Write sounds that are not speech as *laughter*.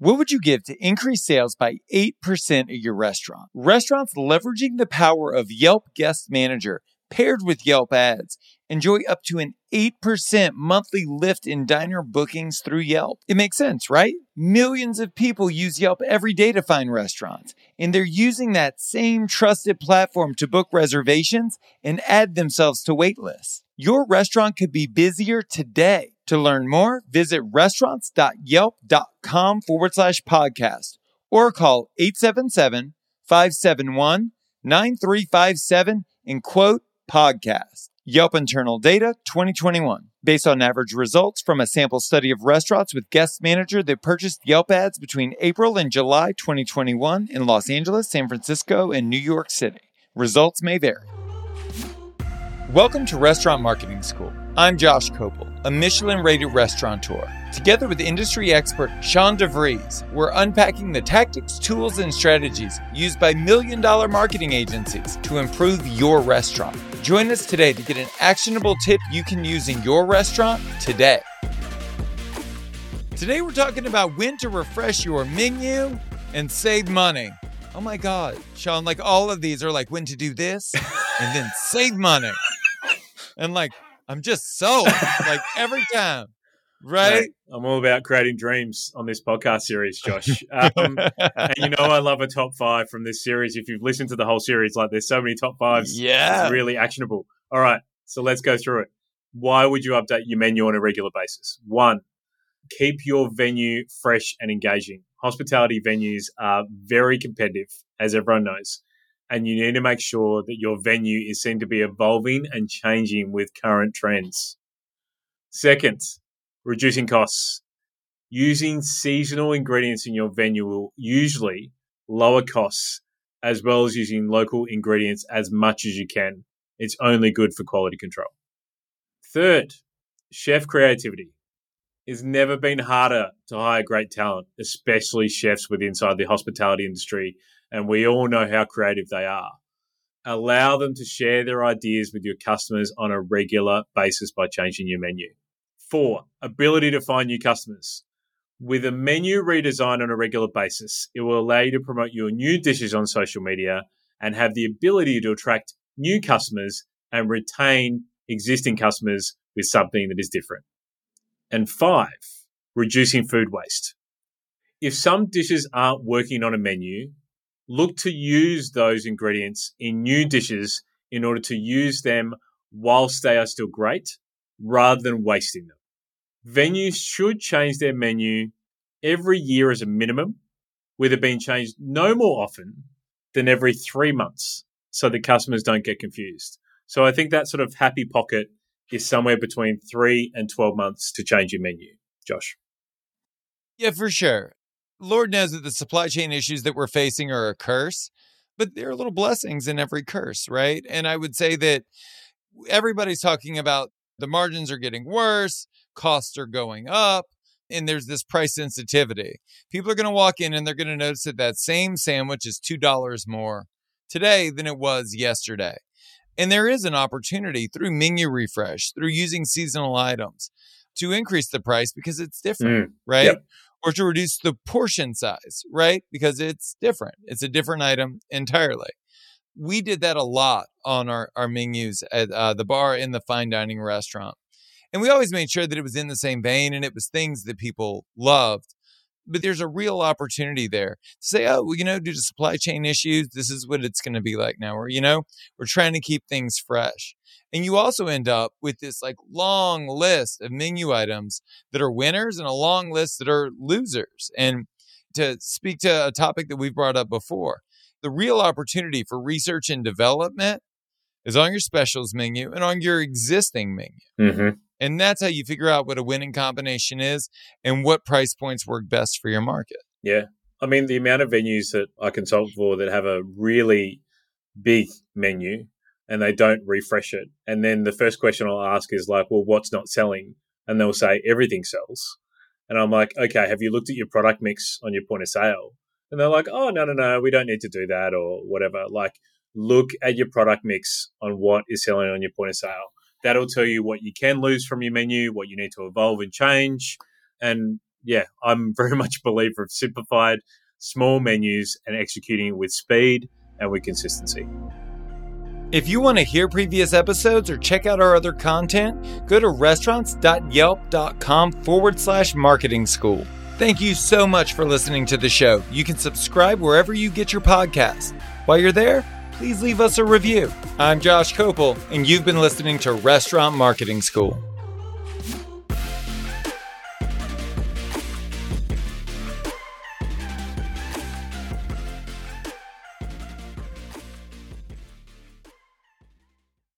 What would you give to increase sales by 8% at your restaurant? Restaurants leveraging the power of Yelp Guest Manager paired with Yelp ads enjoy up to an 8% monthly lift in diner bookings through Yelp. It makes sense, right? Millions of people use Yelp every day to find restaurants, and they're using that same trusted platform to book reservations and add themselves to wait lists. Your restaurant could be busier today. To learn more, visit restaurants.yelp.com forward slash podcast or call 877 571 9357 and quote podcast. Yelp internal data 2021. Based on average results from a sample study of restaurants with guest manager that purchased Yelp ads between April and July 2021 in Los Angeles, San Francisco, and New York City. Results may vary. Welcome to Restaurant Marketing School. I'm Josh Kopel, a Michelin rated restaurateur. Together with industry expert Sean DeVries, we're unpacking the tactics, tools, and strategies used by million dollar marketing agencies to improve your restaurant. Join us today to get an actionable tip you can use in your restaurant today. Today, we're talking about when to refresh your menu and save money. Oh my God, Sean, like all of these are like when to do this and then save money. And like, I'm just so like every time, right? I'm all about creating dreams on this podcast series, Josh. *laughs* Um, and you know, I love a top five from this series. If you've listened to the whole series, like there's so many top fives. Yeah. It's really actionable. All right. So let's go through it. Why would you update your menu on a regular basis? One, keep your venue fresh and engaging. Hospitality venues are very competitive, as everyone knows and you need to make sure that your venue is seen to be evolving and changing with current trends. Second, reducing costs. Using seasonal ingredients in your venue will usually lower costs as well as using local ingredients as much as you can. It's only good for quality control. Third, chef creativity. It's never been harder to hire great talent, especially chefs with inside the hospitality industry and we all know how creative they are. Allow them to share their ideas with your customers on a regular basis by changing your menu. Four, ability to find new customers. With a menu redesign on a regular basis, it will allow you to promote your new dishes on social media and have the ability to attract new customers and retain existing customers with something that is different. And five, reducing food waste. If some dishes aren't working on a menu, look to use those ingredients in new dishes in order to use them whilst they are still great rather than wasting them. Venues should change their menu every year as a minimum, with it being changed no more often than every three months so the customers don't get confused. So I think that sort of happy pocket is somewhere between three and 12 months to change your menu. Josh. Yeah, for sure. Lord knows that the supply chain issues that we're facing are a curse, but there are little blessings in every curse, right? And I would say that everybody's talking about the margins are getting worse, costs are going up, and there's this price sensitivity. People are going to walk in and they're going to notice that that same sandwich is $2 more today than it was yesterday. And there is an opportunity through menu refresh, through using seasonal items to increase the price because it's different, mm, right? Yep or to reduce the portion size, right? Because it's different. It's a different item entirely. We did that a lot on our, our menus at uh, the bar in the fine dining restaurant. And we always made sure that it was in the same vein and it was things that people loved. But there's a real opportunity there to say, oh, well, you know, due to supply chain issues, this is what it's going to be like now. Or, you know, we're trying to keep things fresh. And you also end up with this like long list of menu items that are winners and a long list that are losers. And to speak to a topic that we've brought up before, the real opportunity for research and development is on your specials menu and on your existing menu. Mm-hmm. And that's how you figure out what a winning combination is and what price points work best for your market. Yeah. I mean, the amount of venues that I consult for that have a really big menu and they don't refresh it. And then the first question I'll ask is like, well, what's not selling? And they'll say everything sells. And I'm like, okay, have you looked at your product mix on your point of sale? And they're like, oh, no, no, no, we don't need to do that or whatever. Like, look at your product mix on what is selling on your point of sale. That'll tell you what you can lose from your menu, what you need to evolve and change. And yeah, I'm *laughs* very much a believer of simplified, small menus and executing it with speed and with consistency. If you want to hear previous episodes or check out our other content, go to restaurants.yelp.com forward slash marketing school. Thank you so much for listening to the show. You can subscribe wherever you get your podcasts. While you're there, please leave us a review. I'm Josh Kopel, and you've been listening to Restaurant Marketing School.